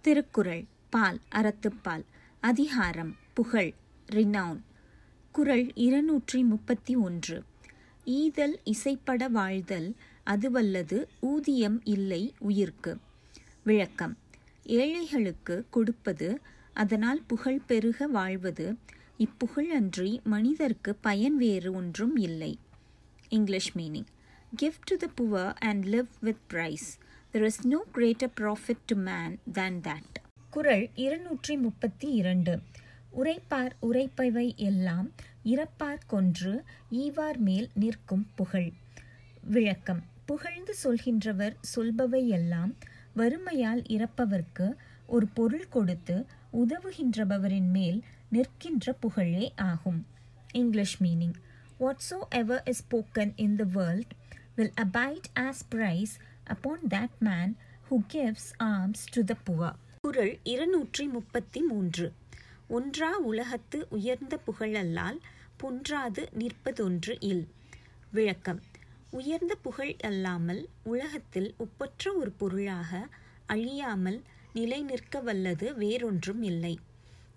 திருக்குறள் பால் அறத்துப்பால் அதிகாரம் புகழ் ரினவுன் குறள் இருநூற்றி முப்பத்தி ஒன்று ஈதல் இசைப்பட வாழ்தல் அதுவல்லது ஊதியம் இல்லை உயிர்க்கு. விளக்கம். ஏழைகளுக்கு கொடுப்பது அதனால் புகழ் பெருக வாழ்வது இப்புகழ் அன்றி மனிதர்க்கு பயன் வேறு ஒன்றும் இல்லை. English meaning. Give to the poor and live with praise there is no greater profit to man than that குரல் இருநூற்றி முப்பத்தி இரண்டு உரைப்பார் உரைப்பவை எல்லாம் இறப்பார் கொன்று ஈவார் மேல் நிற்கும் புகழ். விளக்கம். புகழ்ந்து சொல்கின்றவர் சொல்பவை எல்லாம் வறுமையால் இறப்பவர்க்கு ஒரு பொருள் கொடுத்து உதவுகின்றபவரின் மேல் நிற்கின்ற புகழே ஆகும். English meaning whatsoever is spoken in the world will abide as praise upon that man who gives alms to the poor குரல் இருநூற்றி முப்பத்தி மூன்று ஒன்றா உலகத்து உயர்ந்த புகழல்லால் பொன்றாது நிற்பதொன்று இல். விளக்கம். உயர்ந்த புகழ் அல்லாமல் உலகத்தில் ஒப்பற்ற ஒரு பொருளாக அழியாமல் நிலை நிற்க வல்லது வேறொன்றும் இல்லை.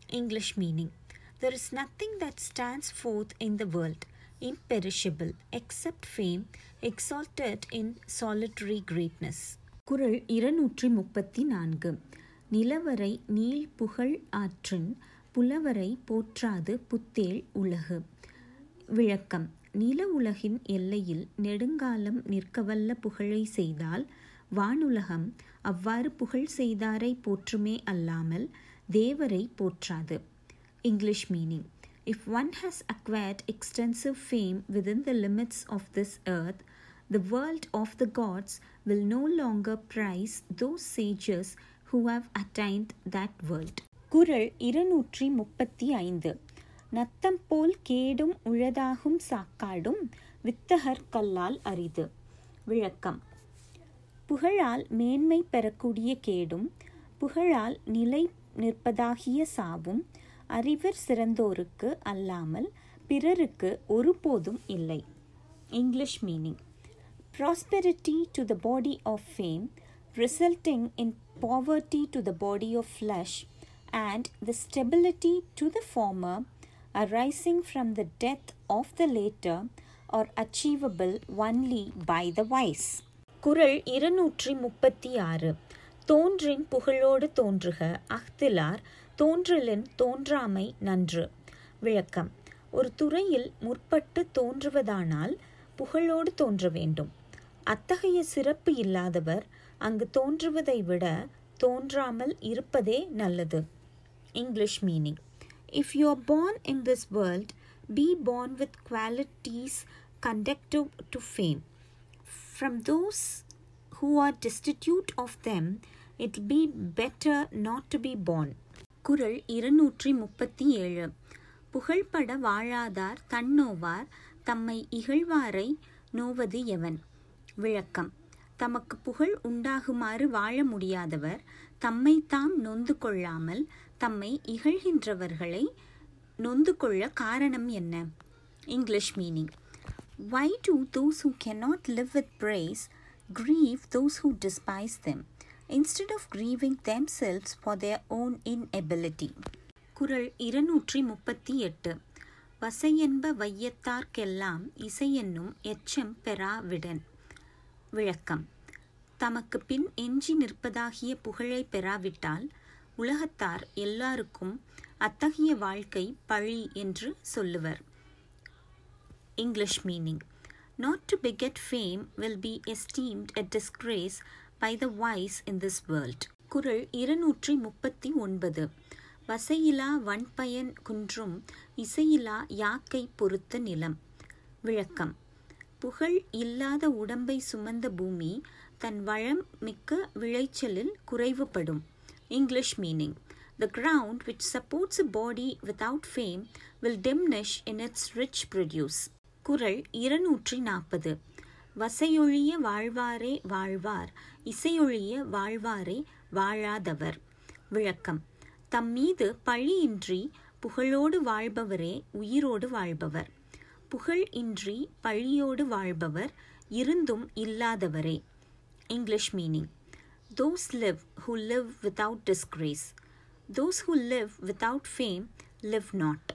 English meaning there is nothing that stands forth in the world imperishable except fame exalted in solitary greatness. குறள் இருநூற்றி முப்பத்தி நான்கு நிலவரை நீள் புகழ் ஆற்றின் புலவரை போற்றாது புத்தேள் உலகு. விளக்கம். நில உலகின் எல்லையில் நெடுங்காலம் நிற்கவல்ல புகழை செய்தால் வானுலகம் அவ்வாறு புகழ் செய்தாரை போற்றுமே அல்லாமல் தேவரை போற்றாது. English meaning. If one has acquired extensive fame within the limits of this earth, the world of the gods will no longer prize those sages who have attained that world. குரல் இருநூற்றி முப்பத்தி ஐந்து நத்தம் போல் கேடும் உழதாகும் சாக்காடும் வித்தகர் கல்லால் அரிது விளக்கம் புகழால் மேன்மை பெறக்கூடிய கேடும் புகழால் நிலை நிற்பதாகிய சாவும் அறிவர் சிறந்தோருக்கு அல்லாமல் பிறருக்கு ஒருபோதும் இல்லை English meaning prosperity to the body of fame resulting in poverty to the body of flesh and the stability to the former arising from the death of the later are achievable only by the wise. குரல் இருநூற்றி முப்பத்தி ஆறு தோன்றின் புகழோடு தோன்றுக அஃதிலார் தோன்றலின் தோன்றாமை நன்று விளக்கம் ஒரு துறையில் முற்பட்டு தோன்றுவதானால் புகழோடு தோன்ற வேண்டும் அத்தகைய சிறப்பு இல்லாதவர் அங்கு தோன்றுவதை விட தோன்றாமல் இருப்பதே நல்லது English meaning if you are born in this world be born with qualities conducive to fame from those who are destitute of them it be better not to be born குரல் இருநூற்றி முப்பத்தி ஏழு புகழ்பட வாழாதார் தன்னோவார் தம்மை இகழ்வாரை நோவது எவன்? விளக்கம். தமக்கு புகழ் உண்டாகுமாறு வாழ முடியாதவர் தம்மை தாம் நொந்து கொள்ளாமல் தம்மை இகழ்கின்றவர்களை நொந்து கொள்ள காரணம் என்ன? English meaning. Why to those who cannot live with praise grieve those who despise them instead of grieving themselves for their own inability. குரல் இருநூற்றி முப்பத்தி எட்டு வசையென்ப வையத்தார்க்கெல்லாம் இசையென்னும் எச்சம் பெறாவிடன். விளக்கம். தமக்கு பின் எஞ்சி நிற்பதாகிய புகழை பெறாவிட்டால் உலகத்தார் எல்லாருக்கும் அத்தகைய வாழ்க்கை பழி என்று சொல்லுவர். English meaning not to beget fame will be esteemed a disgrace by the wise in this world குரல் இருநூற்றி முப்பத்தி ஒன்பது வசையிலா வன்பயன் குன்றும் இசையிலா யாக்கை பொறுத்த நிலம். விளக்கம். புகழ் இல்லாத உடம்பை சுமந்த பூமி தன் வளம் மிக்க விளைச்சலில் குறைவுபடும். English meaning The ground which supports a body without fame will diminish in its rich produce. குரல் இருநூற்றி நாற்பது வசையொழிய வாழ்வாரே வாழ்வார் இசையொழிய வாழ்வாரே வாழாதவர். விளக்கம். தம் மீது பழியின்றி புகழோடு வாழ்பவரே உயிரோடு வாழ்பவர். புகழ் இன்றி பழியோடு வாழ்பவர் இருந்தும் இல்லாதவரே. English meaning. Those live who live without disgrace those who live without fame live not